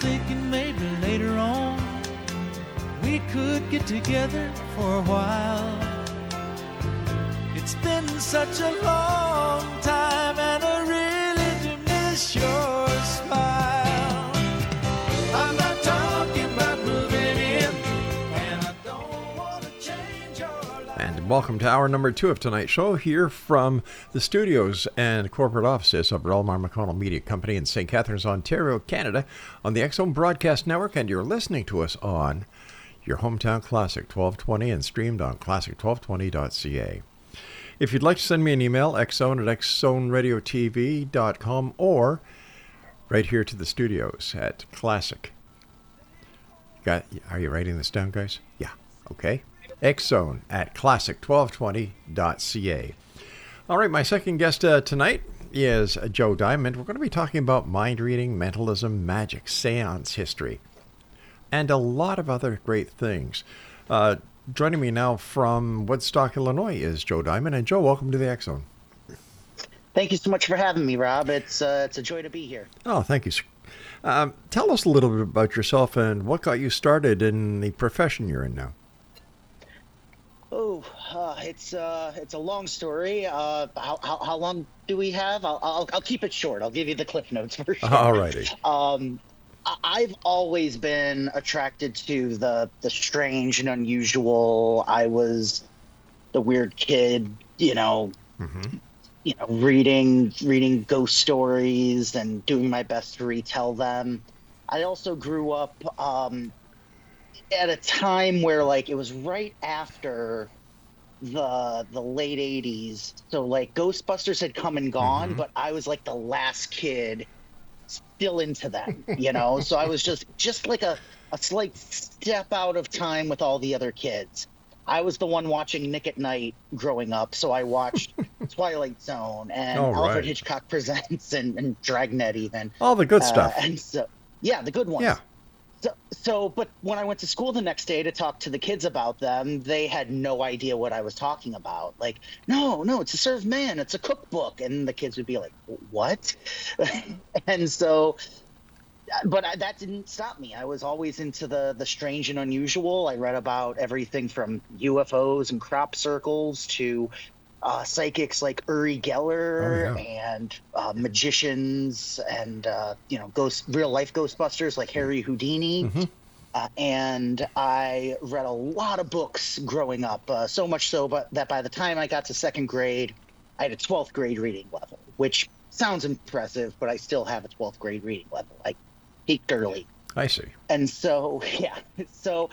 Thinking maybe later on we could get together for a while. It's been such a long welcome to hour number two of tonight's show here from the studios and corporate offices of Relmar McConnell Media Company in St. Catharines, Ontario, Canada, on the X Zone Broadcast Network, and you're listening to us on your hometown classic 1220 and streamed on classic1220.ca. If you'd like to send me an email, xzone at xzoneradiotv.com or right here to the studios at Classic. Got? Are you writing this down, guys? Yeah. Okay. Xzone at classic1220.ca. All right, my second guest uh, tonight is Joe Diamond. We're going to be talking about mind reading, mentalism, magic, seance history, and a lot of other great things. Uh, joining me now from Woodstock, Illinois is Joe Diamond. And Joe, welcome to the Zone. Thank you so much for having me, Rob. It's uh, it's a joy to be here. Oh, thank you. Um, tell us a little bit about yourself and what got you started in the profession you're in now. Oh, uh, it's uh, it's a long story. Uh, how, how, how long do we have? I'll, I'll I'll keep it short. I'll give you the cliff notes version. All righty. Um, I've always been attracted to the the strange and unusual. I was the weird kid, you know, hmm you know, reading reading ghost stories and doing my best to retell them. I also grew up um, at a time where like it was right after the the late 80s so like ghostbusters had come and gone Mhm. but i was like the last kid still into them you know so i was just just like a, a slight step out of time with all the other kids i was the one watching Nick at Nite growing up so i watched twilight zone and All alfred right. hitchcock presents and, and dragnet even All the good uh, stuff. and so, yeah, the good ones. Yeah. So, so, but when I went to school the next day to talk to the kids about them, they had no idea what I was talking about. Like, no, no, it's a served man, it's a cookbook, and the kids would be like, "What?" and so, but I, that didn't stop me. I was always into the the strange and unusual. I read about everything from UFOs and crop circles to uh, psychics like Uri Geller Oh, yeah. and uh, magicians and uh, you know ghost real life Ghostbusters like Harry Houdini. Mhm. Uh, and I read a lot of books growing up, uh, so much so, but that by the time I got to second grade, I had a 12th grade reading level, which sounds impressive, but I still have a 12th grade reading level. I peaked early I see. and so yeah so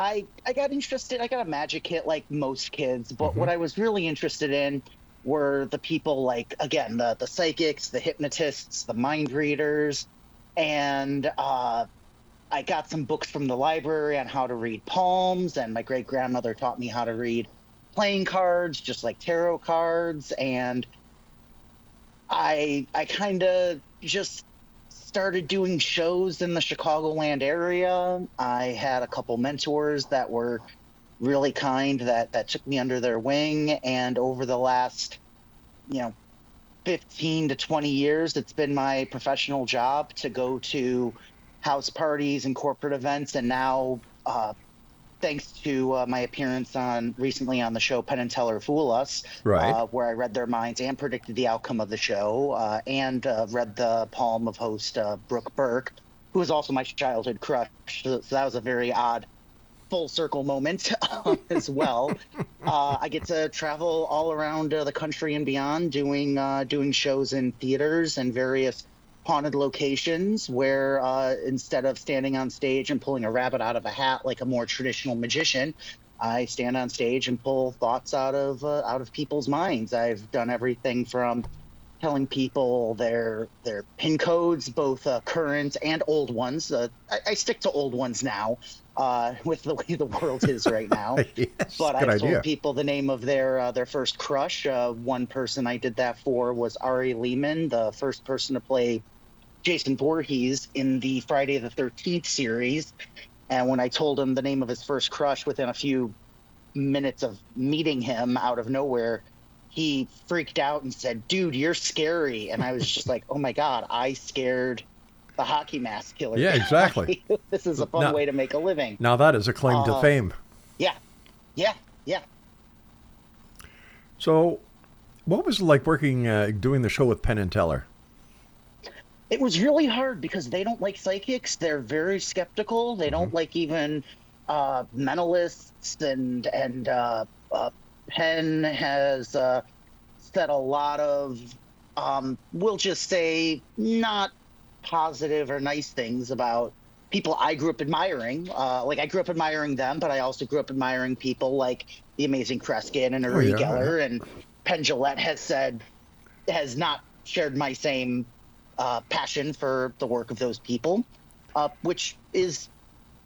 i i got interested i got a magic hit like most kids but what i was really interested in were the people like again the the psychics the hypnotists the mind readers and uh i got some books from the library on how to read palms and my great grandmother taught me how to read playing cards just like tarot cards and i i kind of just started doing shows in the Chicagoland area. I had a couple mentors that were really kind that that took me under their wing and over the last you know 15 to 20 years it's been my professional job to go to house parties and corporate events and now uh, thanks to uh, my appearance on recently on the show Penn and Teller Fool Us, Right. uh, where I read their minds and predicted the outcome of the show, uh, and uh, read the palm of host uh, Brooke Burke, who was also my childhood crush. So, so that was a very odd full circle moment um, as well. uh, I get to travel all around uh, the country and beyond, doing uh, doing shows in theaters and various haunted locations where uh, instead of standing on stage and pulling a rabbit out of a hat like a more traditional magician, I stand on stage and pull thoughts out of uh, out of people's minds. I've done everything from telling people their their pin codes, both uh, current and old ones. Uh, I, I, stick to old ones now, uh, with the way the world is right now. yes, but I told people the name of their uh, their first crush. Uh, one person I did that for was Ari Lehman, the first person to play Jason Voorhees in the Friday the Thirteenth series. And when I told him the name of his first crush within a few minutes of meeting him out of nowhere, he freaked out and said, "Dude, you're scary." And I was just like, "Oh my god, I scared the hockey mask killer." Yeah, exactly. this is a fun Now- way to make a living. Now that is a claim to Uh, fame. Yeah, yeah, yeah. So, what was it like working, uh, doing the show with Penn and Teller? It was really hard because they don't like psychics. They're very skeptical. They Mm-hmm. don't like even uh, mentalists, and and uh, uh, Penn has uh, said a lot of, um, we'll just say, not positive or nice things about people I grew up admiring. Uh, like I grew up admiring them, but I also grew up admiring people like the amazing Kreskin and Uri yeah, Geller and Penn Jillette has said has not shared my same uh, passion for the work of those people, uh, which is,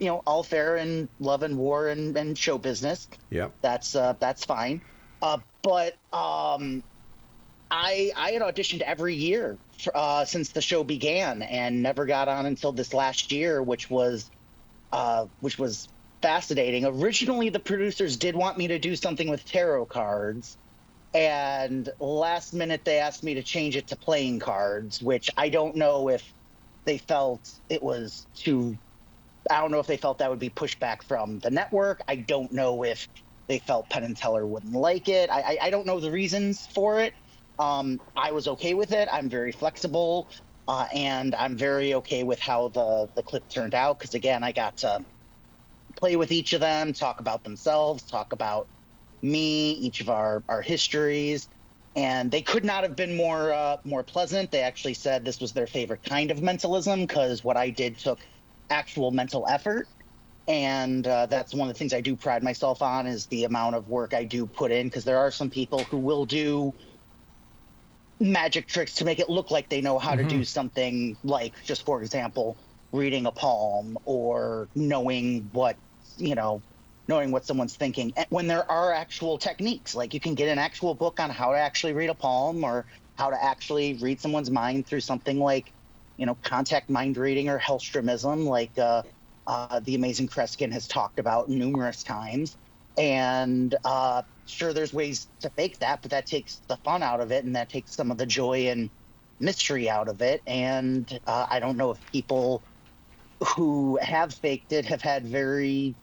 you know, all fair in love and war and, and show business. Yeah, That's uh, that's fine. Uh, but um, I I had auditioned every year uh, since the show began and never got on until this last year, which was uh, which was fascinating. Originally, the producers did want me to do something with tarot cards, and last minute they asked me to change it to playing cards, which I don't know if they felt it was too. I don't know if they felt that would be pushback from the network. I don't know if they felt Penn and Teller wouldn't like it. I, I, I don't know the reasons for it. Um, I was okay with it. I'm very flexible, uh, and I'm very okay with how the the clip turned out. Because again, I got to play with each of them, talk about themselves, talk about me, each of our our histories, and they could not have been more uh, more pleasant. They actually said this was their favorite kind of mentalism because what I did took actual mental effort. And uh, that's one of the things I do pride myself on is the amount of work I do put in because there are some people who will do magic tricks to make it look like they know how to do something like just for example reading a palm or knowing what you know knowing what someone's thinking. And when there are actual techniques like you can get an actual book on how to actually read a palm or how to actually read someone's mind through something like you know contact mind reading or hellstromism like uh, uh, the amazing Kreskin has talked about numerous times. And uh, sure, there's ways to fake that, but that takes the fun out of it, and that takes some of the joy and mystery out of it. And uh, I don't know if people who have faked it have had very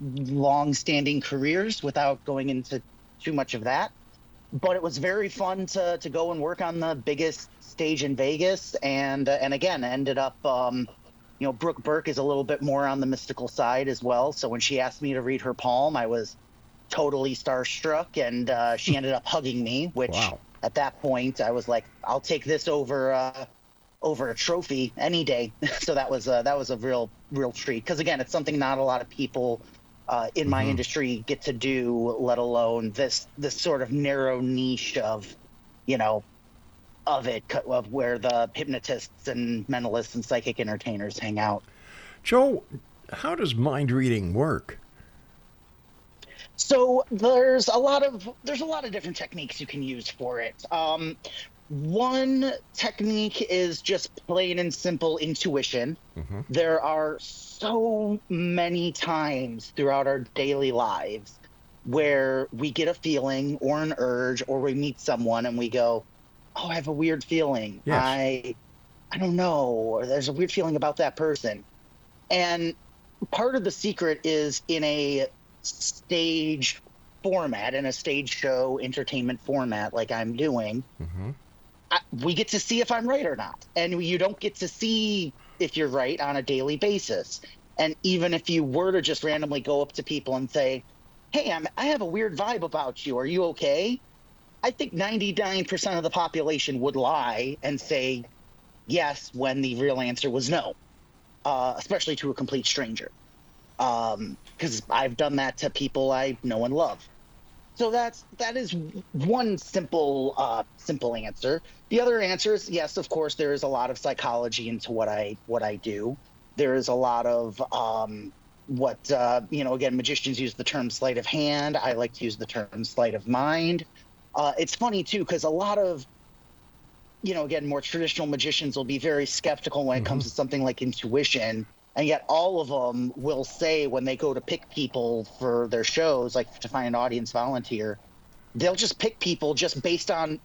long-standing careers without going into too much of that. But it was very fun to to go and work on the biggest stage in Vegas, and uh, and again ended up. Um, you know, Brooke Burke is a little bit more on the mystical side as well. So when she asked me to read her palm, I was totally starstruck, and uh, she ended up hugging me. Which Wow. at that point I was like, I'll take this over uh, over a trophy any day. so that was uh, that was a real real treat because again, it's something not a lot of people uh, in my industry get to do, let alone this this sort of narrow niche of, you know, of it of where the hypnotists and mentalists and psychic entertainers hang out. Joe, how does mind reading work? So there's a lot of there's a lot of different techniques you can use for it. Um, one technique is just plain and simple intuition. Mm-hmm. There are so many times throughout our daily lives where we get a feeling or an urge or we meet someone and we go, "Oh, I have a weird feeling. Yes. I I don't know, or there's a weird feeling about that person." And part of the secret is in a stage format, in a stage show entertainment format like I'm doing. Mm-hmm. I, we get to see if I'm right or not. And you don't get to see if you're right on a daily basis. And even if you were to just randomly go up to people and say, Hey, I'm, I have a weird vibe about you. Are you okay? I think 99% of the population would lie and say, yes when the real answer was no, uh, especially to a complete stranger. Because I've done that to people I know and love. So that's that is one simple uh, simple answer. The other answer is yes, of course, there is a lot of psychology into what I what I do. There is a lot of um, what uh, you know. Again, magicians use the term sleight of hand. I like to use the term sleight of mind. Uh, it's funny too because a lot of you know, again, more traditional magicians will be very skeptical when it comes to something like intuition. And yet, all of them will say when they go to pick people for their shows, like to find an audience volunteer, they'll just pick people just based on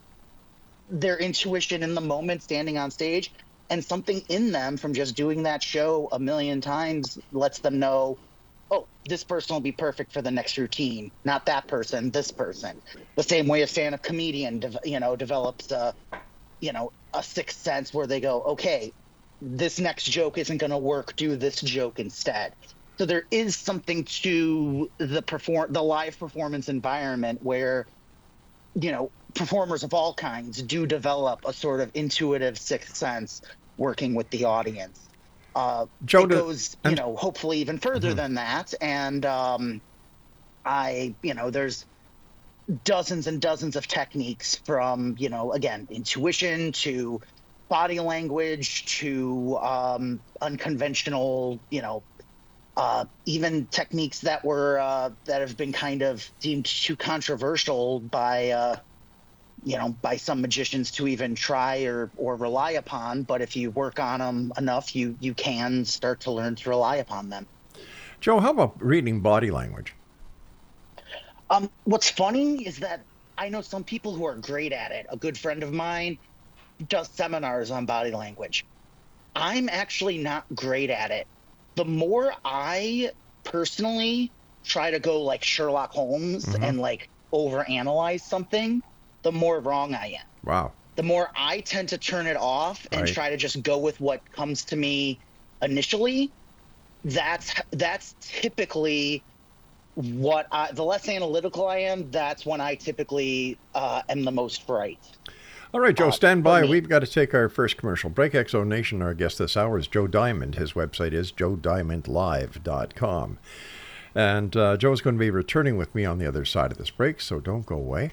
their intuition in the moment standing on stage. And something in them from just doing that show a million times lets them know, oh, this person will be perfect for the next routine. Not that person, this person. The same way a stand-up comedian, you know, develops a, you know, a sixth sense where they go, okay, this next joke isn't going to work. Do this joke instead. So there is something to the perform the live performance environment where, you know, performers of all kinds do develop a sort of intuitive sixth sense working with the audience. Uh, Joe, goes, you know, hopefully even further than that. And um, I, you know, there's dozens and dozens of techniques from, you know, again, intuition to body language to um, unconventional, you know, uh, even techniques that were uh, that have been kind of deemed too controversial by uh, you know by some magicians to even try or or rely upon. But if you work on them enough, you you can start to learn to rely upon them. Joe, how about reading body language? Um, what's funny is that I know some people who are great at it. A good friend of mine does seminars on body language. I'm actually not great at it. The more I personally try to go like Sherlock Holmes and like overanalyze something, the more wrong I am. Wow. The more I tend to turn it off and Right. try to just go with what comes to me initially, that's that's typically what I, the less analytical I am, that's when I typically uh, am the most bright. All right, Joe, Uh, stand by. We've got to take our first commercial break. Exo Nation, our guest this hour is Joe Diamond. His website is joediamondlive.com. And uh, Joe's going to be returning with me on the other side of this break, so don't go away.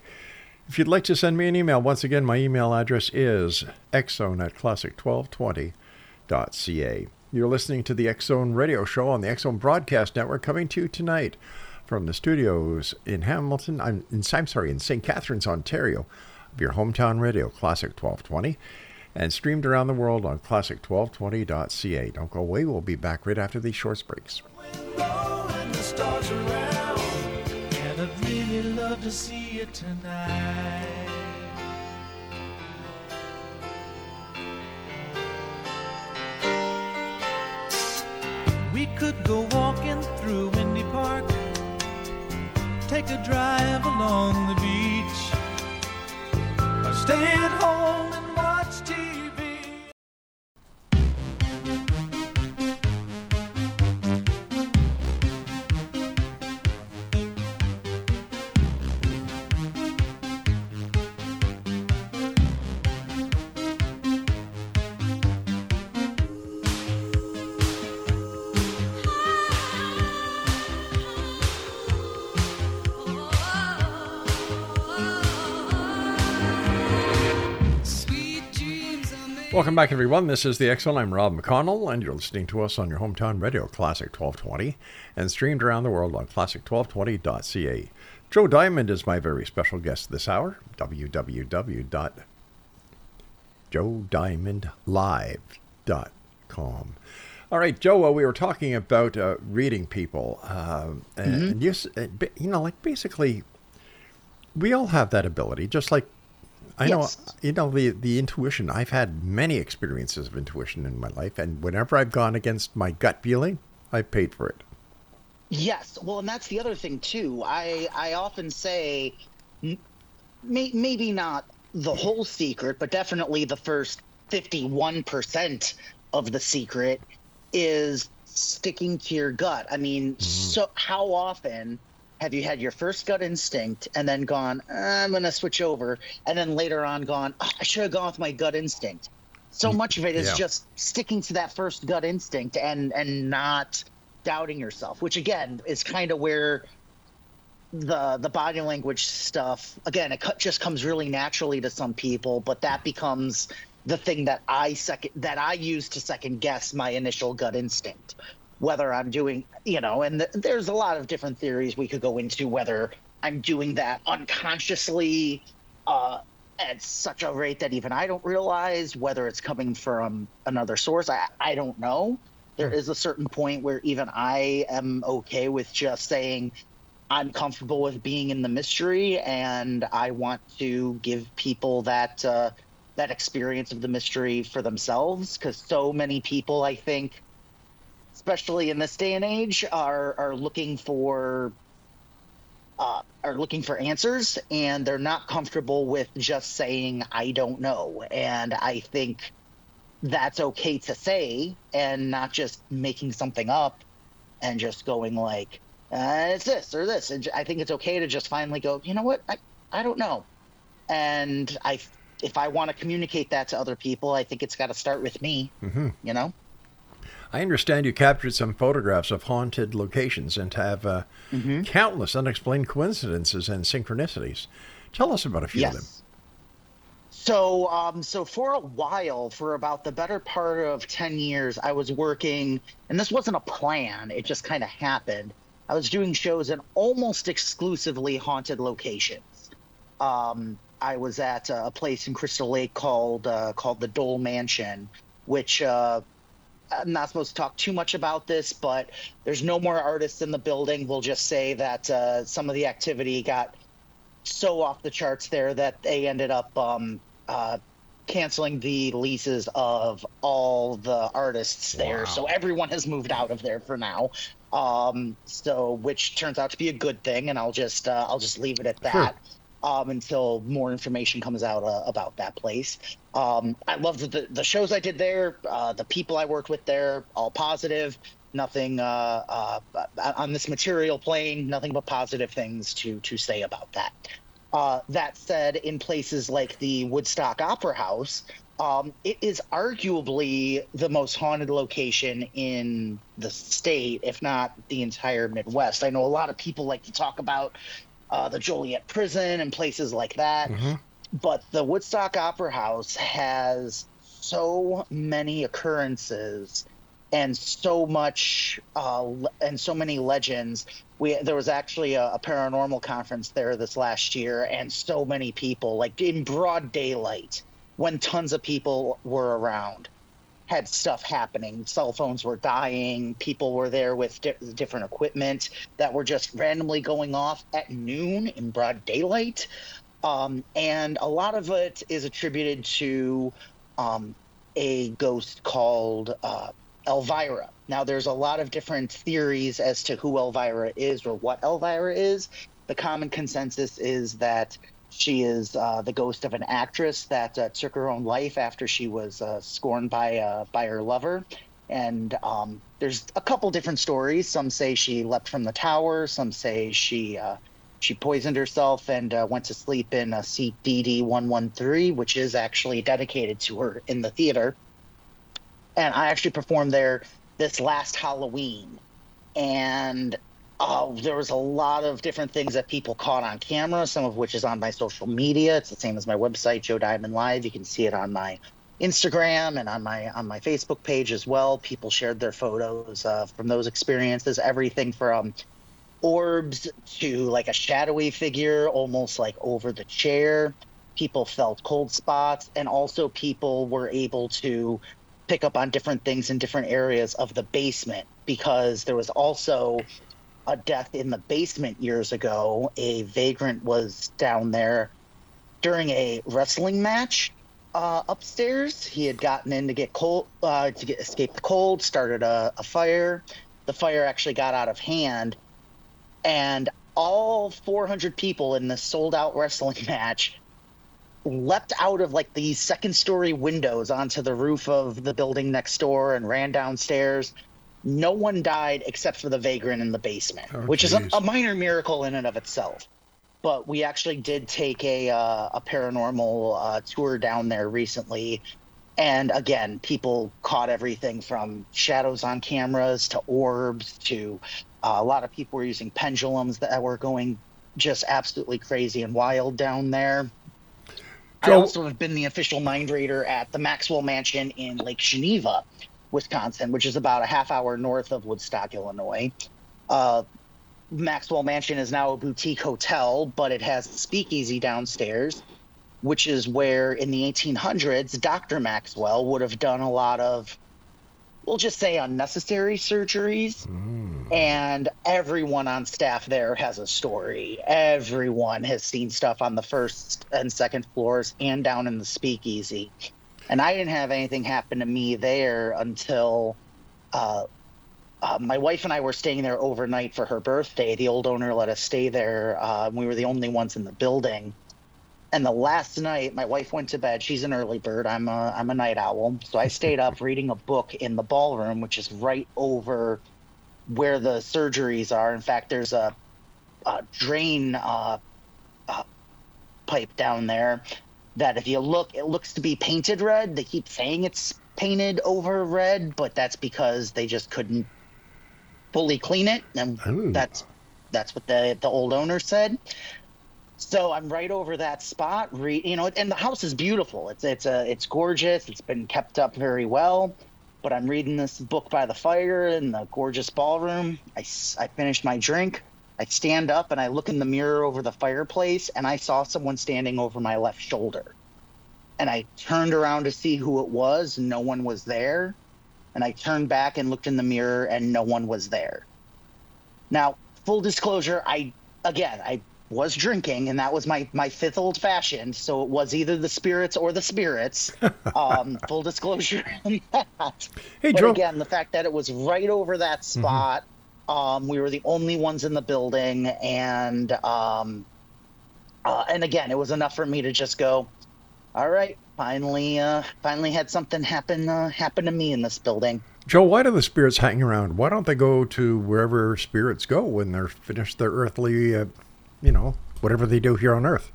If you'd like to send me an email, once again, my email address is xzone at classic1220.ca. You're listening to the X Zone Radio Show on the X Zone Broadcast Network, coming to you tonight from the studios in Hamilton. I'm, in, I'm sorry, in St. Catharines, Ontario, of your hometown radio, Classic 1220, and streamed around the world on classic1220.ca. Don't go away. We'll be back right after these short breaks. We could go walking through Windy Park, take a drive along the stay at home and watch Welcome back, everyone. This is the X Zone. I'm Rob McConnell, and you're listening to us on your hometown radio, Classic 1220, and streamed around the world on classic1220.ca. Joe Diamond is my very special guest this hour. www.joediamondlive.com. All right, Joe. Uh, we were talking about uh, reading people, uh, and, and you, s- uh, you know, like basically, we all have that ability. Just like I know, you know, the the intuition. I've had many experiences of intuition in my life, and whenever I've gone against my gut feeling, I've paid for it. Yes, well, and that's the other thing too. I I often say, may, maybe not the whole secret, but definitely the first fifty-one percent of the secret is sticking to your gut. I mean, mm-hmm. so how often have you had your first gut instinct and then gone, "Uh, I'm going to switch over, and then later on gone, "Ah, I should have gone with my gut instinct. So much of it is Yeah. just sticking to that first gut instinct and and not doubting yourself, which again is kind of where the the body language stuff again it just comes really naturally to some people but that becomes the thing that i second that i use to second guess my initial gut instinct whether i'm doing you know and th- there's a lot of different theories we could go into whether i'm doing that unconsciously uh at such a rate that even i don't realize whether it's coming from another source i i don't know there is a certain point where even i am okay with just saying I'm comfortable with being in the mystery, and I want to give people that uh, that experience of the mystery for themselves. Because so many people, I think, especially in this day and age, are are looking for uh, are looking for answers, and they're not comfortable with just saying "I don't know." And I think that's okay to say, and not just making something up and just going like uh, it's this or this. And I think it's okay to just finally go, you know what? I, I don't know. And I, if I want to communicate that to other people, I think it's got to start with me, Mm-hmm. you know? I understand you captured some photographs of haunted locations and have uh, Mm-hmm. countless unexplained coincidences and synchronicities. Tell us about a few of them. Yes. So, um, so for a while, for about the better part of 10 years, I was working, and this wasn't a plan, it just kind of happened. I was doing shows in almost exclusively haunted locations. Um, I was at a place in Crystal Lake called uh, called the Dole Mansion, which uh, I'm not supposed to talk too much about this, but there's no more artists in the building. We'll just say that uh, some of the activity got so off the charts there that they ended up um, uh, canceling the leases of all the artists there. Wow. So everyone has moved out of there for now. Um, so which turns out to be a good thing, and I'll just uh, I'll just leave it at that. Um, until more information comes out uh, about that place. Um, I loved the, the shows I did there, uh, the people I worked with there, all positive. Nothing uh, uh, on this material plane, nothing but positive things to to say about that. Uh, that said, in places like the Woodstock Opera House, um, it is arguably the most haunted location in the state, if not the entire Midwest. I know a lot of people like to talk about uh, the Joliet Prison and places like that, but the Woodstock Opera House has so many occurrences and so much uh, and so many legends. We there was actually a, a paranormal conference there this last year, and so many people, like in broad daylight, when tons of people were around, had stuff happening. Cell phones were dying. People were there with di- different equipment that were just randomly going off at noon in broad daylight. Um, and a lot of it is attributed to um, a ghost called uh, Elvira. Now, there's a lot of different theories as to who Elvira is or what Elvira is. The common consensus is that she is uh, the ghost of an actress that uh, took her own life after she was uh, scorned by uh, by her lover. And um, there's a couple different stories. Some say she leapt from the tower. Some say she uh, she poisoned herself and uh, went to sleep in a seat DD 113, which is actually dedicated to her in the theater. And I actually performed there this last Halloween. And uh, there was a lot of different things that people caught on camera, some of which is on my social media. It's the same as my website, Joe Diamond Live. You can see it on my Instagram and on my on my Facebook page as well. People shared their photos uh, from those experiences. Everything from orbs to like a shadowy figure almost like over the chair. People felt cold spots, and also people were able to pick up on different things in different areas of the basement because there was also a death in the basement years ago. A vagrant was down there during a wrestling match uh, upstairs. He had gotten in to get cold, uh, to get escape the cold, started a, a fire. The fire actually got out of hand, and all 400 people in this sold out wrestling match leapt out of like these second story windows onto the roof of the building next door and ran downstairs. No one died except for the vagrant in the basement, Oh, which is a, a minor miracle in and of itself. But we actually did take a uh, a paranormal uh, tour down there recently, And again, people caught everything from shadows on cameras to orbs to uh, a lot of people were using pendulums that were going just absolutely crazy and wild down there. I Joe- also have been the official mind reader at the Maxwell Mansion in Lake Geneva, Wisconsin, which is about a half hour north of Woodstock, Illinois. Uh, Maxwell Mansion is now a boutique hotel, but it has a speakeasy downstairs, which is where in the 1800s, Dr. Maxwell would have done a lot of, we'll just say, unnecessary surgeries. And everyone on staff there has a story. Everyone has seen stuff on the first and second floors and down in the speakeasy. And I didn't have anything happen to me there until uh, uh, my wife and I were staying there overnight for her birthday. The old owner let us stay there. Uh, we were the only ones in the building. And the last night, my wife went to bed. She's an early bird. I'm a I'm a night owl. So I stayed up reading a book in the ballroom, which is right over where the surgeries are. In fact, there's a, a drain uh, uh, pipe down there that, if you look, it looks to be painted red. They keep saying it's painted over red, but that's because they just couldn't fully clean it, and Ooh. that's that's what the the old owner said. So I'm right over that spot. Re, you know, and the house is beautiful. It's it's a it's gorgeous. It's been kept up very well. But I'm reading this book by the fire in the gorgeous ballroom. I, I finished my drink. I stand up and I look in the mirror over the fireplace, and I saw someone standing over my left shoulder. And I turned around to see who it was. No one was there. And I turned back and looked in the mirror, and no one was there. Now, full disclosure, I again I was drinking, and that was my my fifth old fashioned. So it was either the spirits or the spirits. um, full disclosure on that. Hey, but Joe. again, the fact that it was right over that spot, um, we were the only ones in the building, and um, uh, and again, it was enough for me to just go, all right, finally, uh, finally had something happen uh, happen to me in this building. Joe, why do the spirits hang around? Why don't they go to wherever spirits go when they're finished their earthly, uh, you know, whatever they do here on Earth?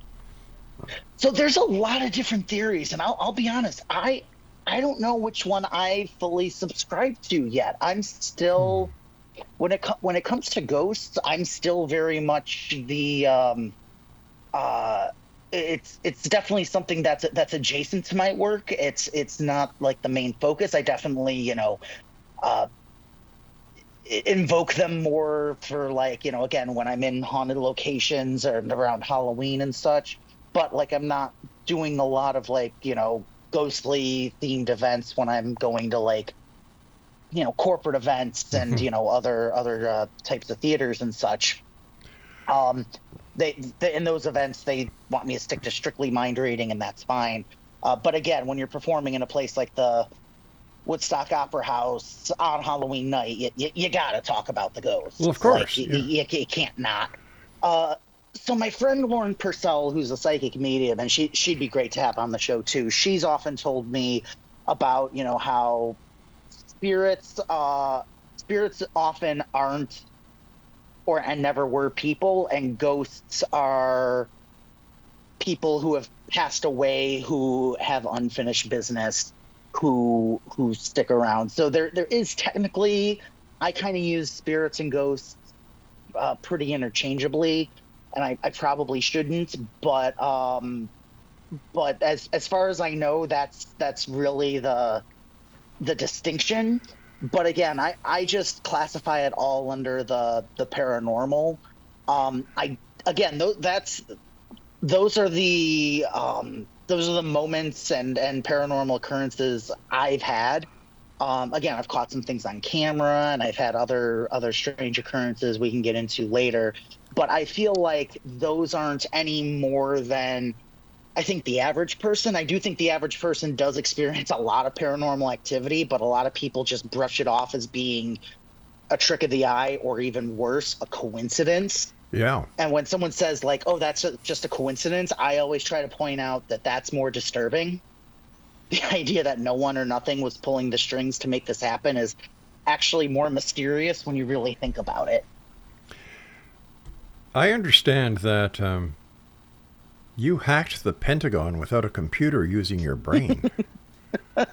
So there's a lot of different theories, and I'll, I'll be honest, I I don't know which one I fully subscribe to yet. I'm still when it when it comes to ghosts, I'm still very much the um, uh, it's it's definitely something that's that's adjacent to my work. It's it's not like the main focus. I definitely you know. Uh, invoke them more for like you know again when i'm in haunted locations or around halloween and such but like i'm not doing a lot of like you know ghostly themed events when i'm going to like you know corporate events and you know other other uh, types of theaters and such um they, they in those events they want me to stick to strictly mind reading and that's fine uh, but again when you're performing in a place like the Woodstock Opera House on Halloween night, you, you, you got to talk about the ghosts. Well, of course, Like, you, you, you can't not. Uh, so my friend Lauren Purcell, who's a psychic medium, and she she'd be great to have on the show too. She's often told me about you know how spirits uh, spirits often aren't or and never were people, and ghosts are people who have passed away who have unfinished business who who stick around. So there there is technically I kind of use spirits and ghosts uh, pretty interchangeably, and I, I probably shouldn't, but um, but as as far as I know, that's that's really the the distinction. But again, I I just classify it all under the the paranormal. Um, I again, th- that's those are the um, those are the moments and and paranormal occurrences I've had. Um, again, I've caught some things on camera, and I've had other other strange occurrences we can get into later. But I feel like those aren't any more than I think the average person. I do think the average person does experience a lot of paranormal activity, but a lot of people just brush it off as being a trick of the eye, or even worse, a coincidence. Yeah. And when someone says like, "Oh, that's a, just a coincidence," I always try to point out that that's more disturbing. The idea that no one or nothing was pulling the strings to make this happen is actually more mysterious when you really think about it. I understand that um, you hacked the Pentagon without a computer using your brain.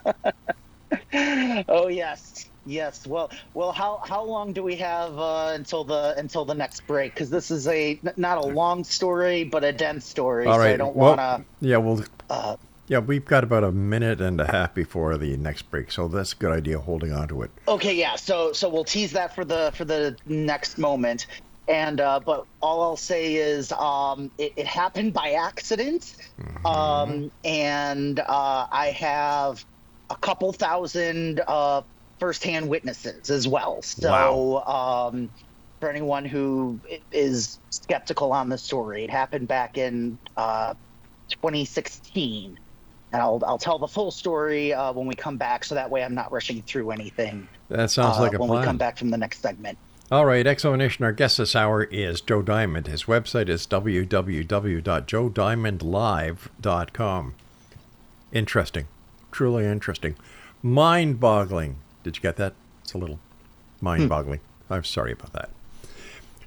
oh yes, yes. Well, well. How how long do we have uh, until the until the next break? Because this is a not a long story, but a dense story. All so. I don't well, want yeah, well. Uh, yeah, we've got about a minute and a half before the next break, so that's a good idea holding on to it. okay, yeah. So so we'll tease that for the for the next moment. And uh, but all I'll say is um, it, it happened by accident, um, and uh, I have a couple thousand uh, firsthand witnesses as well. So um, for anyone who is skeptical on the story, it happened back in uh, 2016. And I'll, I'll tell the full story uh, when we come back, so that way I'm not rushing through anything That sounds uh, like a when plan. we come back from the next segment. All right, Exo Nation, our guest this hour is Joe Diamond. His website is www.joediamondlive.com. Interesting. Truly interesting. Mind boggling. Did you get that? It's a little mind boggling. I'm sorry about that.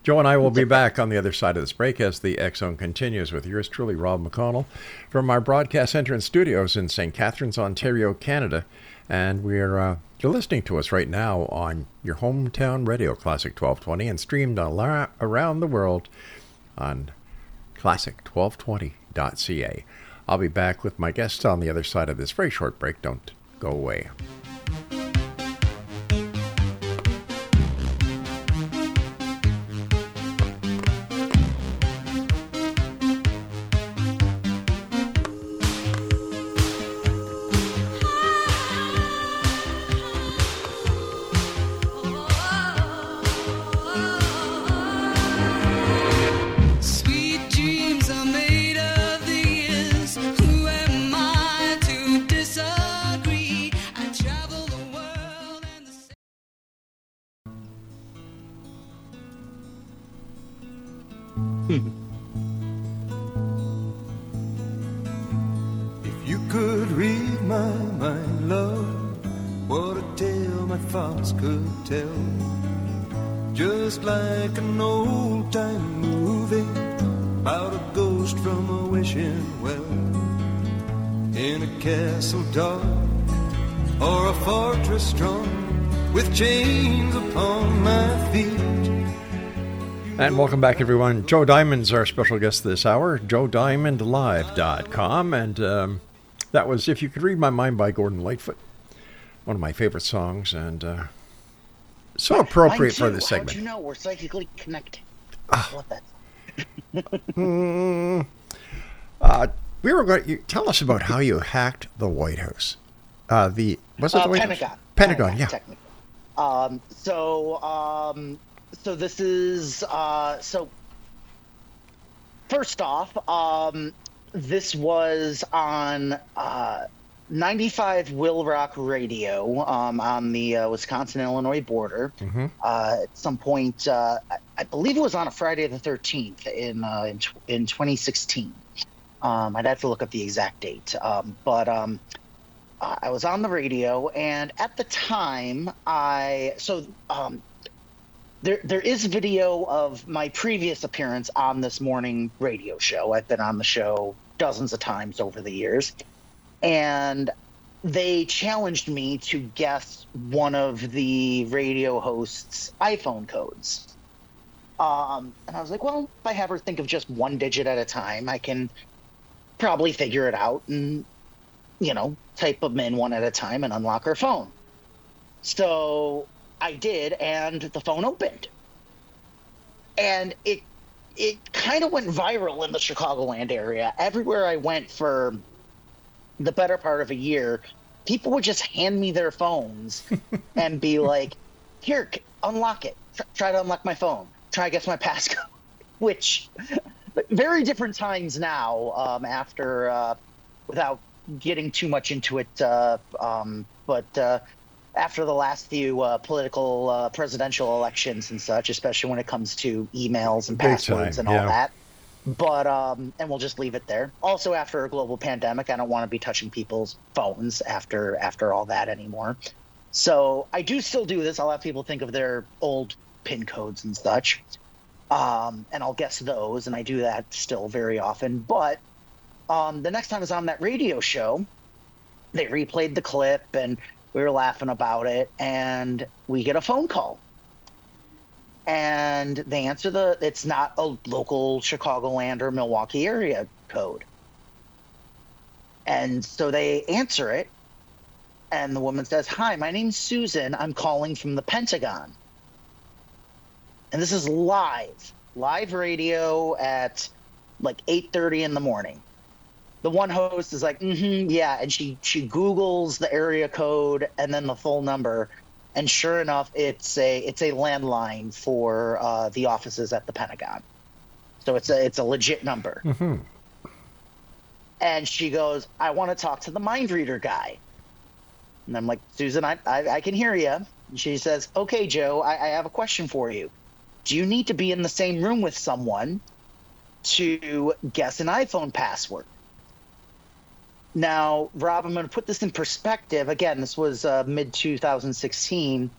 Joe and I will be back on the other side of this break as the Zone continues with yours truly, Rob McConnell, from our broadcast center and studios in St. Catharines, Ontario, Canada. And we're uh, you're listening to us right now on your hometown radio, Classic 1220, and streamed ala- around the world on classic1220.ca. I'll be back with my guests on the other side of this very short break. Don't go away. Hmm. If you could read my mind, love, what a tale my thoughts could tell. Just like an old time movie about a ghost from a wishing well. In a castle dark or a fortress strong with chains upon my feet. And welcome back, everyone. Joe Diamond's our special guest this hour, joediamondlive.com. And um, that was If You Could Read My Mind by Gordon Lightfoot, one of my favorite songs, and uh, so appropriate for this How'd segment. you know we're psychically connected? Ah. What that? Uh, we were going to tell us about how you hacked the White House. Uh, the was it Uh, the White Pentagon. House? Pentagon, yeah. Um, so, um, so this is uh, so. First off, um, this was on uh, 95 WIIL Rock Radio um, on the uh, Wisconsin Illinois border. Mhm. Uh, at some point, uh, I, believe it was on a Friday the 13th in uh, in, tw- in 2016. Um, I'd have to look up the exact date, um, but um, I was on the radio, and at the time, I so um, there there is video of my previous appearance on this morning radio show. I've been on the show dozens of times over the years, and they challenged me to guess one of the radio hosts' iPhone codes. Um, and I was like, well, if I have her think of just one digit at a time, I can probably figure it out and you know, type them in one at a time and unlock her phone. So I did, and the phone opened. And it it kind of went viral in the Chicagoland area. Everywhere I went for the better part of a year, people would just hand me their phones and be like, "Here, unlock it. Tr- try to unlock my phone. Try to guess my passcode." Which very different times now. Um, after uh, without getting too much into it, uh, um, but uh, after the last few uh, political uh, presidential elections and such, especially when it comes to emails and Big passwords time, and all that. But um, and we'll just leave it there. Also, after a global pandemic, I don't want to be touching people's phones after after all that anymore. So I do still do this. I'll have people think of their old pin codes and such, um, and I'll guess those, and I do that still very often. But um, the next time I was on that radio show, they replayed the clip and we were laughing about it and we get a phone call. And they answer the it's not a local chicagoland or milwaukee area code. And so they answer it and the woman says hi my name's susan. I'm calling from the pentagon. And this is live live radio at like 8.30 in the morning the one host is like, mm-hmm, yeah, and she she Googles the area code and then the full number, and sure enough, it's a it's a landline for uh, the offices at the Pentagon. So it's a it's a legit number. Mhm. And she goes, I want to talk to the mind reader guy. And I'm like, Susan, I I, I can hear you. And she says, Okay, Joe, I, I have a question for you. Do you need to be in the same room with someone to guess an iPhone password? Now, Rob, I'm going to put this in perspective. Again, this was uh, mid 2016.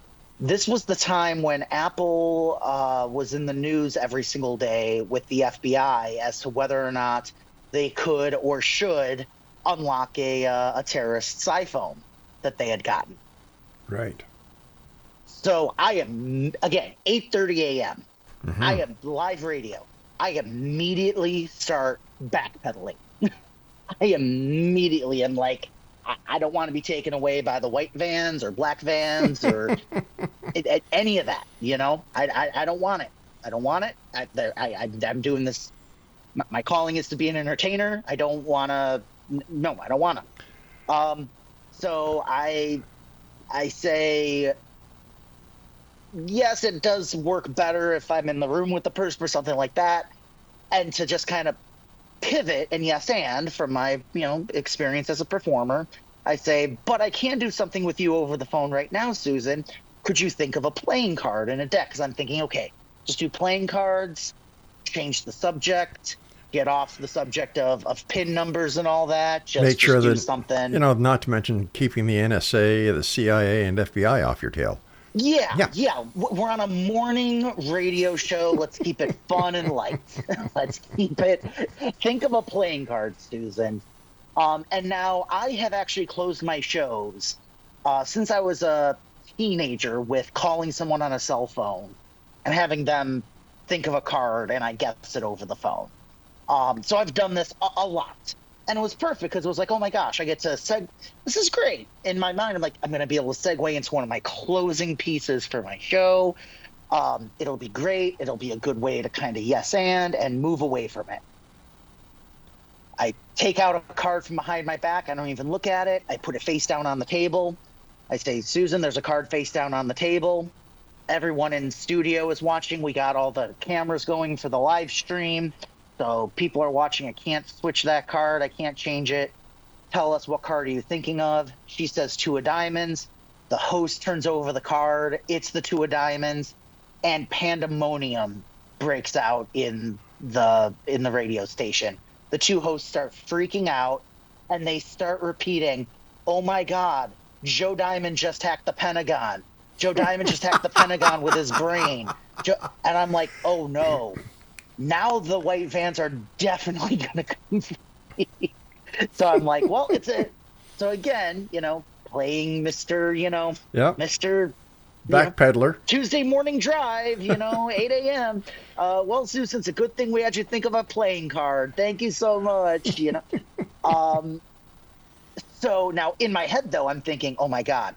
This was the time when Apple uh, was in the news every single day with the FBI as to whether or not they could or should unlock a, uh, a terrorist's iPhone that they had gotten. Right. So I am again 8:30 a.m. I am live radio. I immediately start backpedaling. I immediately am like, I, I don't want to be taken away by the white vans or black vans or it, it- any of that. You know, I, I I don't want it. I don't want it. I, I, I, I'm doing this. My, my calling is to be an entertainer. I don't want to. No, I don't want to. Um, so I I say yes, it does work better if I'm in the room with the person or something like that. And to just kind of pivot and yes and from my, you know, experience as a performer, I say, but I can do something with you over the phone right now, Susan. Could you think of a playing card in a deck? Because I'm thinking, okay, just do playing cards, change the subject, get off the subject of, of pin numbers and all that. Just, Make sure just do that something. you know, not to mention keeping the NSA, the CIA, and FBI off your tail. Yeah, Yeah. yeah, We're on a morning radio show. Let's keep it fun and light. Let's keep it. Think of a playing card, Susan. Um, and now I have actually closed my shows uh, since I was a teenager with calling someone on a cell phone and having them think of a card and I guess it over the phone. Um, so I've done this a, a lot. And it was perfect because it was like, oh my gosh, I get to seg. This is great. In my mind, I'm like, I'm to be able to segue into one of my closing pieces for my show. Um, it'll be great. It'll be a good way to kind of yes and and move away from it. I take out a card from behind my back. I don't even look at it. I put it face down on the table. I say, Susan, there's a card face down on the table. Everyone in studio is watching. We got all the cameras going for the live stream. So people are watching. I can't switch that card. I can't change it. Tell us what card are you thinking of? She says two of diamonds. The host turns over the card. It's the two of diamonds, and pandemonium breaks out in the in the radio station. The two hosts start freaking out, and they start repeating, "Oh my God, Joe Diamond just hacked the Pentagon. Joe Diamond just hacked the Pentagon with his brain." Joe, and I'm like, "Oh no." Now the white vans are definitely going to come. so I'm like, well, it's a. So again, you know, playing Mister, you know, Yeah. Mister you know, Backpedaler. Tuesday morning drive, you know, 8 a.m. Uh, well, Susan, it's a good thing we had you think of a playing card. Thank you so much. You know, um, so now in my head though, I'm thinking, oh my god,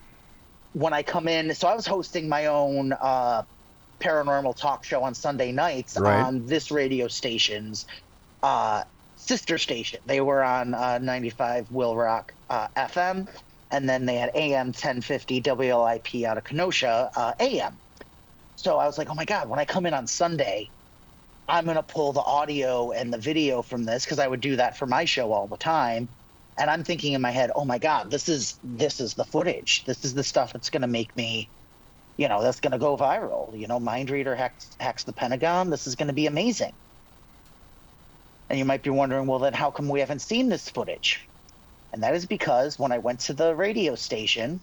when I come in. So I was hosting my own uh, paranormal talk show on Sunday nights Right. on this radio station's uh, sister station. They were on uh, 95 WIIL Rock uh, FM, and then they had AM 1050 WLIP out of Kenosha uh, AM. So I was like, oh my God, when I come in on Sunday, I'm going to pull the audio and the video from this because I would do that for my show all the time. And I'm thinking in my head, oh my God, this is this is the footage. This is the stuff that's going to make me, you know, that's going to go viral. You know, Mind Reader hacks, hacks the Pentagon. This is going to be amazing. And you might be wondering, well, then how come we haven't seen this footage? And that is because when I went to the radio station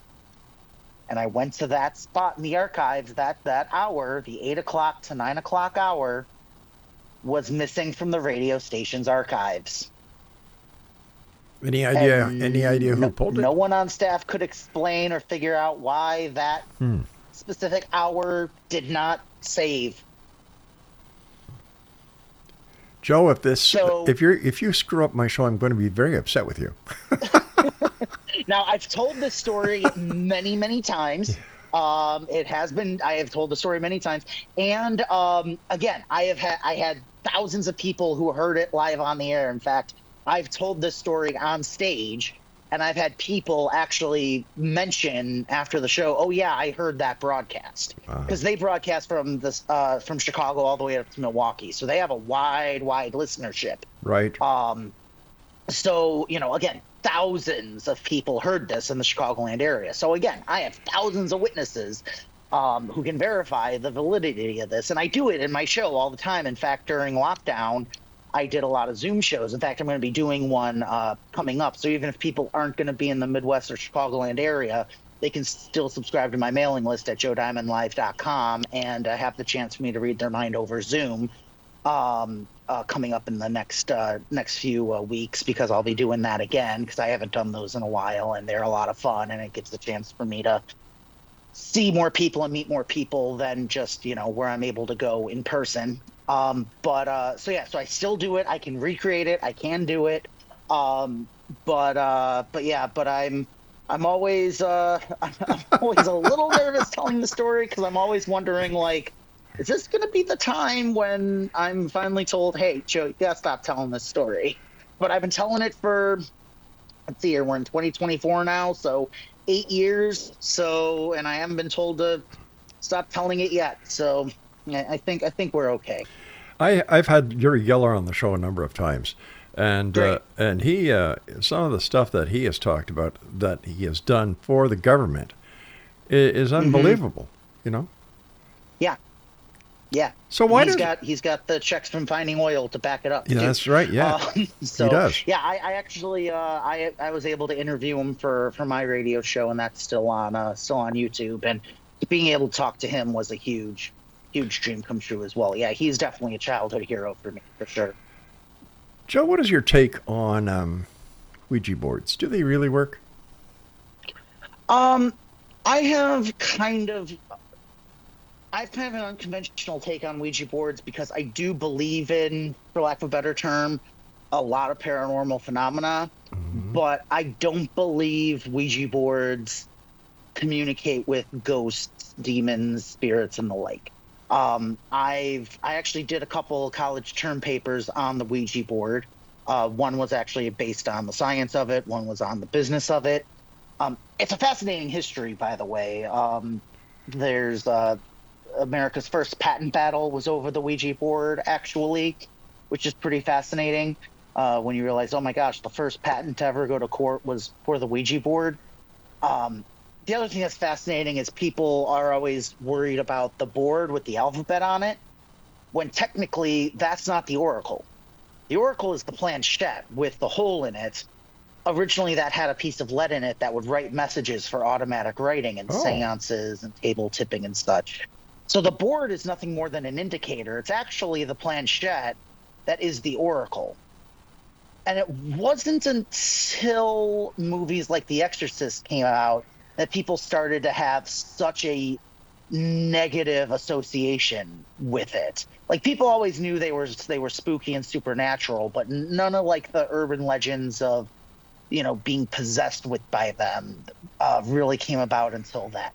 and I went to that spot in the archives, that that hour, the eight o'clock to nine o'clock hour, was missing from the radio station's archives. Any idea? And Any idea who no, pulled it? No one on staff could explain or figure out why that Hmm. Specific hour did not save. Joe, if this, So- if you're, if you screw up my show, I'm going to be very upset with you. Now, I've told this story many, many times. Um, it has been. I have told the story many times, and um, again, I have had. I had thousands of people who heard it live on the air. In fact, I've told this story on stage, and I've had people actually mention after the show, "Oh yeah, I heard that broadcast," because they broadcast from this uh, from Chicago all the way up to Milwaukee, so they have a wide, wide listenership. Right. Um, so you know, again, thousands of people heard this in the Chicagoland area. So again, I have thousands of witnesses um, who can verify the validity of this, and I do it in my show all the time. In fact, during lockdown, I did a lot of Zoom shows. In fact, I'm going to be doing one uh, coming up. So even if people aren't going to be in the Midwest or Chicagoland area, they can still subscribe to my mailing list at joediamondlive.com and uh, have the chance for me to read their mind over Zoom um, uh, coming up in the next uh, next few uh, weeks because I'll be doing that again because I haven't done those in a while and they're a lot of fun and it gives the chance for me to see more people and meet more people than just you know where I'm able to go in person. Um, but uh, so yeah, so I still do it. I can recreate it. I can do it. Um, but uh, but yeah, but I'm I'm always uh, I'm always a little nervous telling the story because I'm always wondering like is this to be the time when I'm finally told, hey, Joe, you got to stop telling this story? But I've been telling it for, let's see here, we're in 2024 now, so eight years. So, and I haven't been told to stop telling it yet. So I I think, I think we're okay. I, I've had Uri Geller on the show a number of times, and uh, and he uh, some of the stuff that he has talked about that he has done for the government is, is Mm-hmm. unbelievable. You know. Yeah. Yeah. So why he's does- got he's got the checks from finding oil to back it up. Yeah, too. that's right. Yeah. Um, so, does. Yeah, I, I actually uh, I I was able to interview him for for my radio show, and that's still on uh, still on YouTube. And being able to talk to him was a huge huge dream come true as well. Yeah, he's definitely a childhood hero for me for sure. Joe, what is your take on um, Ouija boards? Do they really work? Um, I have kind of, I've kind of an unconventional take on Ouija boards because I do believe in, for lack of a better term, a lot of paranormal phenomena, but I don't believe Ouija boards communicate with ghosts, demons, spirits, and the like. Um, I've I actually did a couple college term papers on the Ouija board. Uh, one was actually based on the science of it. One was on the business of it. Um, it's a fascinating history, by the way. Um, there's uh, America's first patent battle was over the Ouija board, actually, which is pretty fascinating. Uh, when you realize, oh my gosh, the first patent to ever go to court was for the Ouija board. Um, the other thing that's fascinating is people are always worried about the board with the alphabet on it, when technically that's not the oracle. The oracle is the planchette with the hole in it. Originally, that had a piece of lead in it that would write messages for automatic writing and Oh. seances and table tipping and such. So the board is nothing more than an indicator. It's actually the planchette that is the oracle. And it wasn't until movies like The Exorcist came out that people started to have such a negative association with it. Like people always knew they were they were spooky and supernatural, but none of like the urban legends of you know being possessed with by them uh, really came about until then.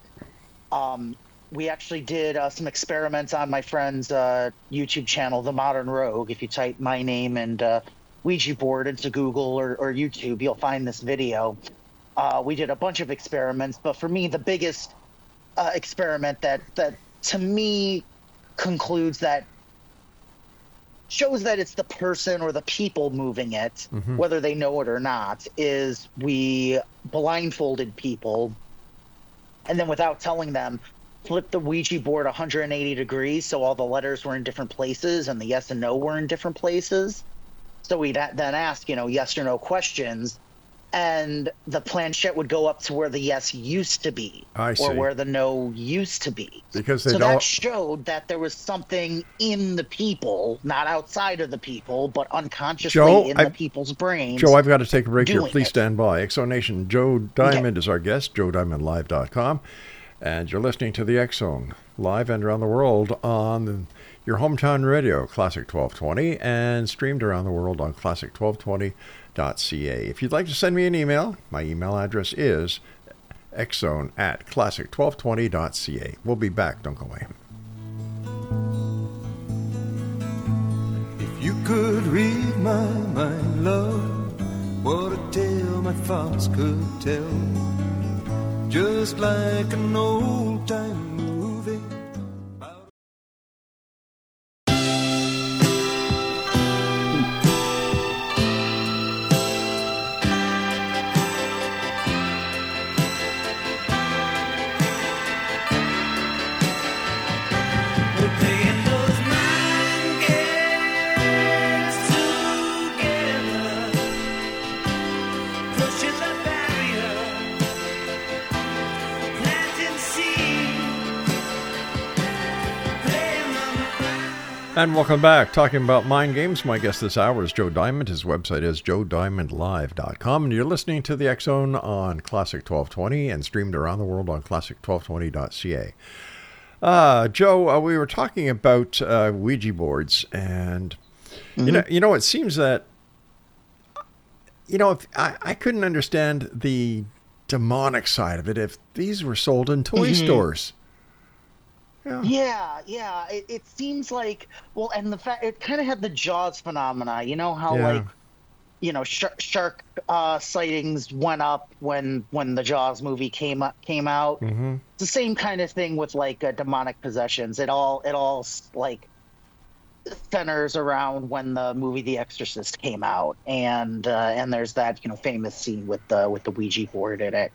Um, we actually did uh, some experiments on my friend's uh, YouTube channel, The Modern Rogue. If you type my name and uh, Ouija board into Google or, or YouTube, you'll find this video. Uh, we did a bunch of experiments, but for me, the biggest uh, experiment that that to me concludes that shows that it's the person or the people moving it, whether they know it or not, is we blindfolded people and then without telling them, flipped the Ouija board 180 degrees so all the letters were in different places and the yes and no were in different places. So we'd then ask, you know, yes or no questions. And the planchette would go up to where the yes used to be, I or where the no used to be. Because they So that showed that there was something in the people, not outside of the people, but unconsciously Joe, in I- the people's brains. Joe, I've got to take a break here. Please it. stand by. Exonation Joe Diamond is our guest, joediamondlive.com. And you're listening to the X Zone live and around the world on your hometown radio, Classic 1220, and streamed around the world on classic1220.ca. If you'd like to send me an email, my email address is xzone at classic1220.ca. We'll be back. Don't go away. If you could read my mind, love, what a tale my thoughts could tell. Just like an old time And welcome back. Talking about mind games. My guest this hour is Joe Diamond. His website is joediamondlive.com. And you're listening to the X Zone on Classic 1220 and streamed around the world on classic1220.ca. Uh, Joe, uh, we were talking about uh, Ouija boards, and you know, you know, it seems that you know, if I, I couldn't understand the demonic side of it if these were sold in toy stores. Yeah. Yeah, yeah. It, it seems like well, and the fact it kind of had the Jaws phenomena. You know how Yeah. like you know shark, shark uh, sightings went up when when the Jaws movie came up came out. hmm It's the same kind of thing with like uh, demonic possessions. It all it all like centers around when the movie The Exorcist came out, and uh, and there's that you know famous scene with the with the Ouija board in it.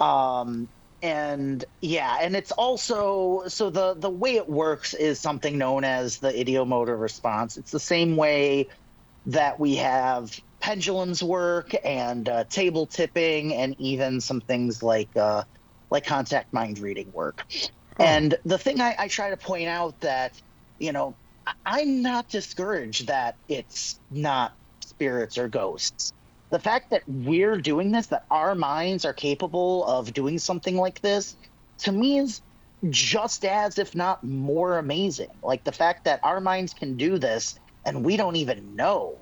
Um, and yeah, and it's also so the the way it works is something known as the ideomotor response. It's the same way that we have pendulums work and uh, table tipping and even some things like uh, like contact mind reading work. And the thing I, I try to point out that you know I'm not discouraged that it's not spirits or ghosts. The fact that we're doing this, that our minds are capable of doing something like this, to me is just as, if not more amazing. Like the fact that our minds can do this and we don't even know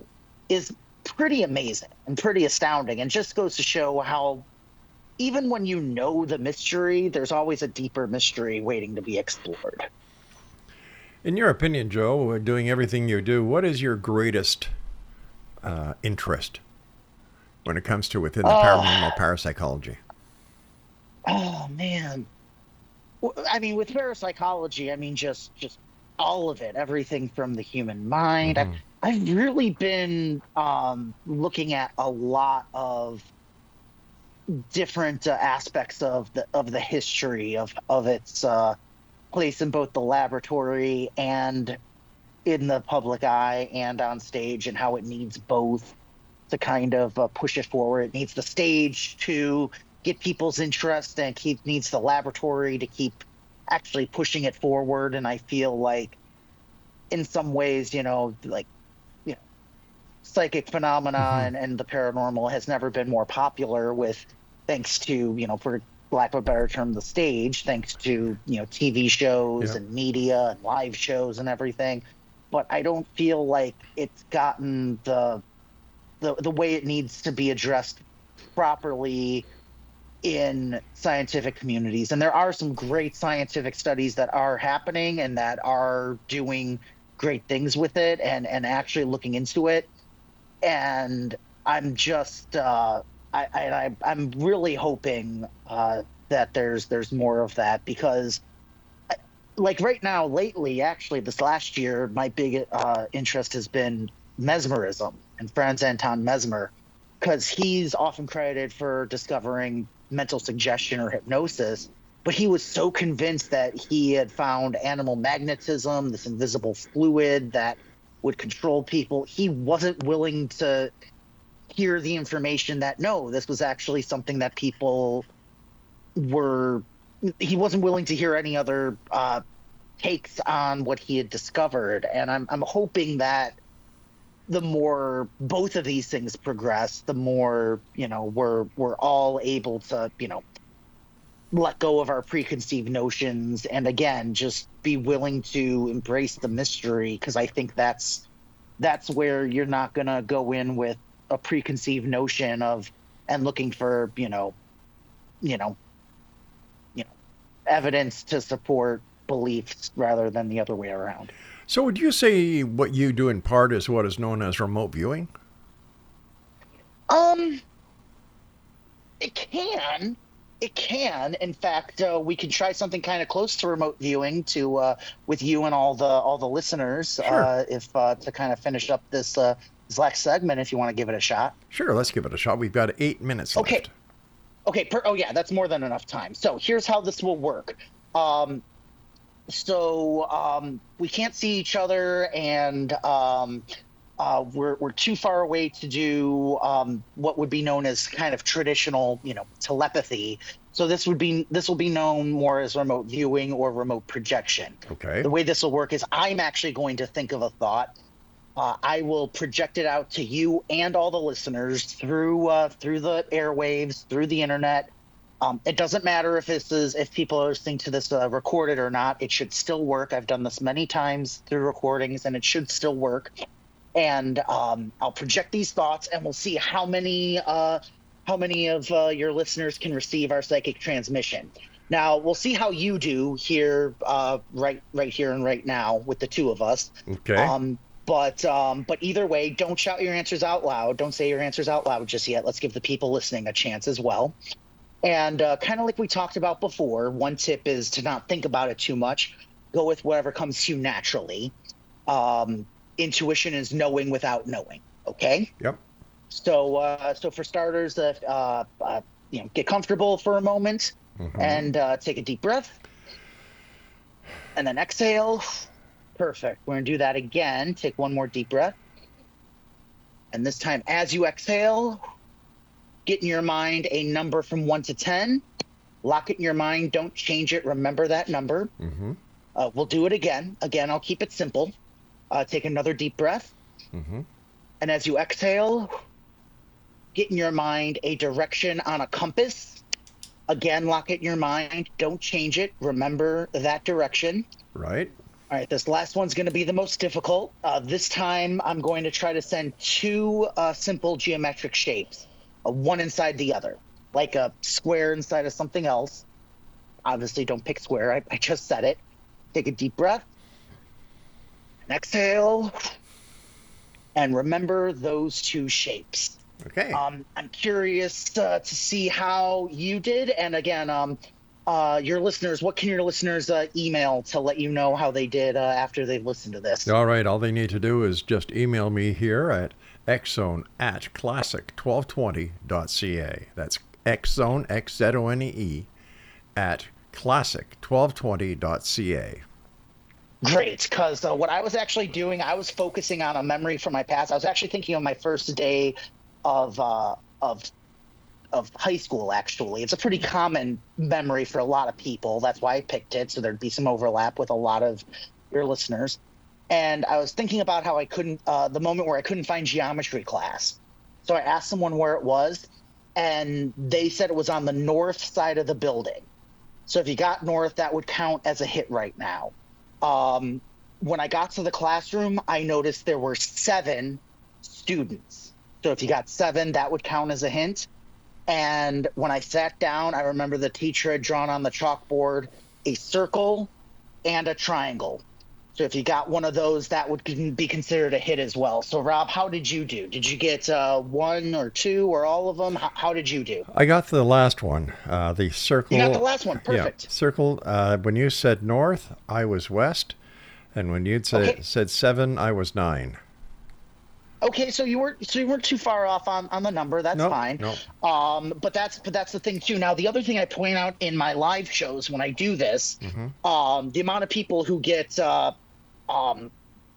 is pretty amazing and pretty astounding and just goes to show how even when you know the mystery, there's always a deeper mystery waiting to be explored. In your opinion, Joe, doing everything you do, what is your greatest uh, interest when it comes to within the paranormal parapsychology? Oh man. I mean, with parapsychology, I mean just just all of it, everything from the human mind. Mhm. I've, I've really been um, looking at a lot of different uh, aspects of the of the history of of its uh, place in both the laboratory and in the public eye and on stage, and how it needs both to kind of uh, push it forward. It needs the stage to get people's interest and keep needs the laboratory to keep actually pushing it forward and i feel like in some ways you know like you know psychic phenomena Mhm. and, and the paranormal has never been more popular with thanks to you know for lack of a better term the stage thanks to you know tv shows Yeah. and media and live shows and everything but i don't feel like it's gotten the the, the way it needs to be addressed properly in scientific communities. And there are some great scientific studies that are happening and that are doing great things with it and and actually looking into it. And i'm just uh i i i'm really hoping uh that there's there's more of that because like right now lately actually this last year my big uh interest has been mesmerism and franz anton mesmer because he's often credited for discovering mental suggestion or hypnosis. But he was so convinced that he had found animal magnetism, this invisible fluid that would control people. He wasn't willing to hear the information that no, this was actually something that people were. He wasn't willing to hear any other uh, takes on what he had discovered, and I'm I'm hoping that the more both of these things progress, the more you know we're we're all able to you know let go of our preconceived notions and again just be willing to embrace the mystery because I think that's that's where you're not gonna go in with a preconceived notion of and looking for you know you know you know evidence to support beliefs rather than the other way around. So, would you say what you do in part is what is known as remote viewing? Um, it can. It can. In fact, uh, we can try something kind of close to remote viewing to uh, with you and all the all the listeners. Sure. Uh, if uh, to kind of finish up this uh, this last segment, if you want to give it a shot. Sure, let's give it a shot. We've got eight minutes Okay. left. Okay. Per- oh yeah, that's more than enough time. So here's how this will work. Um, so um, we can't see each other, and um, uh, we're we're too far away to do um, what would be known as kind of traditional, you know, telepathy. So this would be this will be known more as remote viewing or remote projection. Okay. The way this will work is I'm actually going to think of a thought. Uh, I will project it out to you and all the listeners through uh, through the airwaves, through the internet. Um, it doesn't matter if this is if people are listening to this uh, recorded or not. It should still work. I've done this many times through recordings, and it should still work. And um, I'll project these thoughts, and we'll see how many uh, how many of uh, your listeners can receive our psychic transmission. Now we'll see how you do here, uh, right right here and right now with the two of us. Okay. Um, but um, but either way, don't shout your answers out loud. Don't say your answers out loud just yet. Let's give the people listening a chance as well. And uh, kind of like we talked about before, one tip is to not think about it too much. Go with whatever comes to you naturally. Um, intuition is knowing without knowing. Okay. yep. So uh, so for starters, uh, uh, uh, you know, get comfortable for a moment and uh, take a deep breath, and then exhale. Perfect. We're gonna do that again. Take one more deep breath, and this time, as you exhale, get in your mind a number from one to ten. Lock it in your mind. Don't change it. Remember that number. Mm-hmm. Uh, we'll do it again. Again, I'll keep it simple. Uh, take another deep breath. Mm-hmm. And as you exhale, get in your mind a direction on a compass. Again, lock it in your mind. Don't change it. Remember that direction. Right. All right, this last one's going to be the most difficult. Uh, this time, I'm going to try to send two uh, simple geometric shapes, uh, one inside the other, like a square inside of something else. Obviously, don't pick square. I, I just said it. Take a deep breath. And exhale. And remember those two shapes. Okay. Um, I'm curious uh, to see how you did. And again, um, uh, your listeners, what can your listeners uh, email to let you know how they did uh, after they've listened to this? All right. All they need to do is just email me here at xzone at classic1220.ca. That's xzone, X Z O N E E, at classic1220.ca. Great, because uh, what I was actually doing, I was focusing on a memory from my past. I was actually thinking of my first day of uh, of of high school. Actually, it's a pretty common memory for a lot of people. That's why I picked it, so there'd be some overlap with a lot of your listeners. And I was thinking about how I couldn't, uh, the moment where I couldn't find geometry class. So I asked someone where it was, and they said it was on the north side of the building. So if you got north, that would count as a hit right now. Um, when I got to the classroom, I noticed there were seven students. So if you got seven, that would count as a hint. And when I sat down, I remember the teacher had drawn on the chalkboard a circle and a triangle. So if you got one of those, that would be considered a hit as well. So Rob, how did you do? Did you get uh, one or two or all of them? How, how did you do? I got the last one, uh, the circle. You got the last one. Perfect. Yeah, circle. Uh, when you said north, I was west, and when you said said seven, I was nine. Okay, so you weren't so you weren't too far off on, on the number. That's No, fine. no. Um, but that's but that's the thing too. Now the other thing I point out in my live shows when I do this, Mm-hmm. um, the amount of people who get uh, um,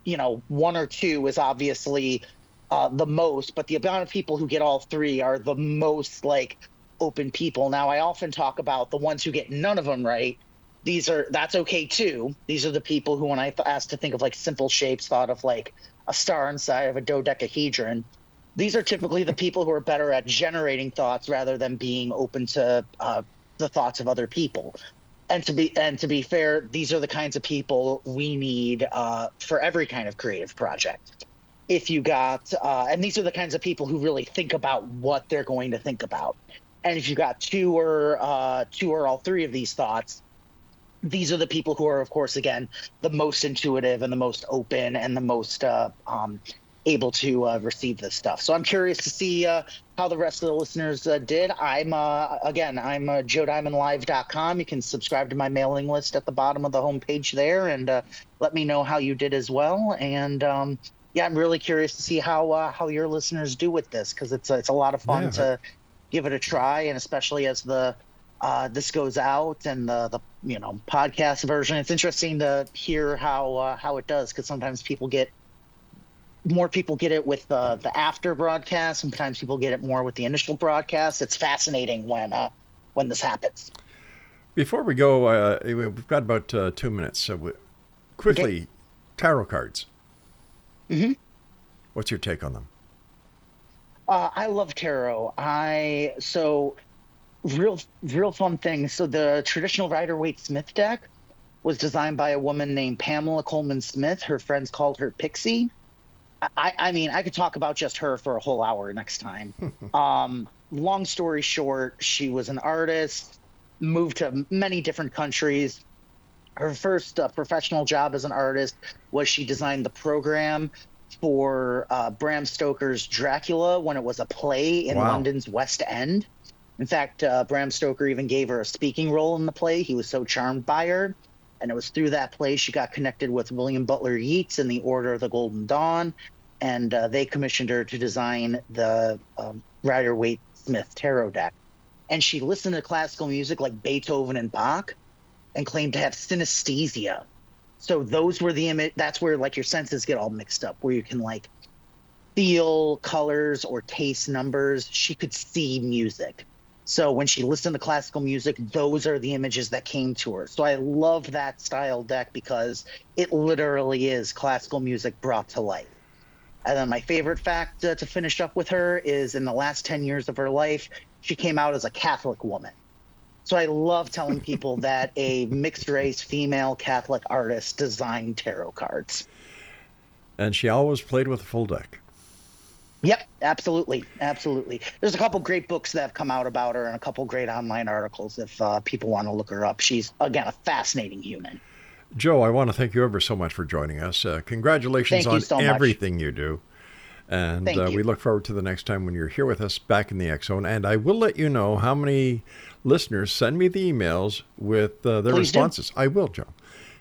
you know, one or two is obviously uh, the most, but the amount of people who get all three are the most like open people. Now, I often talk about the ones who get none of them right. These are that's okay too. These are the people who, when I th- asked to think of like simple shapes, thought of like a star inside of a dodecahedron. These are typically the people who are better at generating thoughts rather than being open to uh, the thoughts of other people. And to be and to be fair, these are the kinds of people we need uh, for every kind of creative project if you got uh, and these are the kinds of people who really think about what they're going to think about and if you got two or uh, two or all three of these thoughts these are the people who are of course again the most intuitive and the most open and the most uh, um, able to uh, receive this stuff. So i'm curious to see uh, how the rest of the listeners uh, did. I'm uh, again i'm uh, joediamondlive.com you can subscribe to my mailing list at the bottom of the homepage there and uh, let me know how you did as well. And um, yeah, I'm really curious to see how uh, how your listeners do with this because it's a, it's a lot of fun Yeah. to give it a try, and especially as the uh, this goes out and the the you know podcast version, it's interesting to hear how uh, how it does because sometimes people get more people get it with the the after broadcast, sometimes people get it more with the initial broadcast. It's fascinating when uh, when this happens. Before we go, uh, we've got about uh, two minutes. So, we, quickly, tarot cards. Mhm. What's your take on them? Uh, I love tarot. I so real real fun thing. So the traditional Rider Waite Smith deck was designed by a woman named Pamela Colman Smith. Her friends called her Pixie. I, I mean, I could talk about just her for a whole hour next time. um, long story short, she was an artist, moved to many different countries. Her first uh, professional job as an artist was she designed the program for uh, Bram Stoker's Dracula when it was a play in Wow. London's West End. In fact, uh, Bram Stoker even gave her a speaking role in the play. He was so charmed by her. And it was through that play she got connected with William Butler Yeats in the Order of the Golden Dawn. And uh, they commissioned her to design the um, Rider Waite Smith tarot deck. And she listened to classical music like Beethoven and Bach and claimed to have synesthesia. So those were the image. That's where like your senses get all mixed up, where you can like feel colors or taste numbers. She could see music. So when she listened to classical music, those are the images that came to her. So I love that style deck because it literally is classical music brought to life. And then my favorite fact uh, to finish up with her is in the last 10 years of her life, she came out as a Catholic woman. So I love telling people that a mixed race female Catholic artist designed tarot cards. And she always played with a full deck. Yep, absolutely, absolutely. There's a couple great books that have come out about her, and a couple great online articles if uh, people want to look her up. She's again a fascinating human. Joe, I want to thank you ever so much for joining us. Uh, congratulations Thank you on so much. everything you do. And uh, you. we look forward to the next time when you're here with us back in the X Zone. And I will let you know how many listeners send me the emails with uh, their Please do. responses. I will, Joe.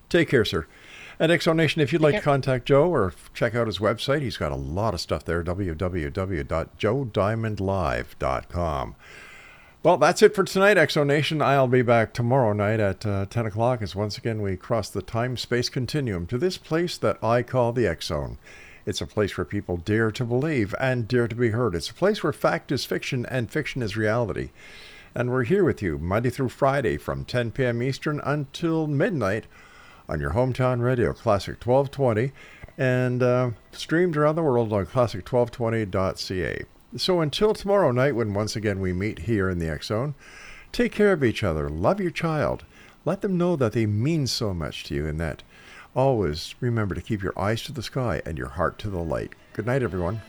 Take care, sir. At X Nation, if you'd like to contact Joe or check out his website, he's got a lot of stuff there www.joediamondlive.com. Well, that's it for tonight, Exo Nation. I'll be back tomorrow night at uh, 10 o'clock as once again we cross the time space continuum to this place that I call the X It's a place where people dare to believe and dare to be heard. It's a place where fact is fiction and fiction is reality. And we're here with you Monday through Friday from 10 p.m. Eastern until midnight on your hometown radio, Classic 1220, and uh, streamed around the world on classic1220.ca. So until tomorrow night, when once again we meet here in the X Zone, take care of each other, love your child, let them know that they mean so much to you, and that always remember to keep your eyes to the sky and your heart to the light. Good night, everyone.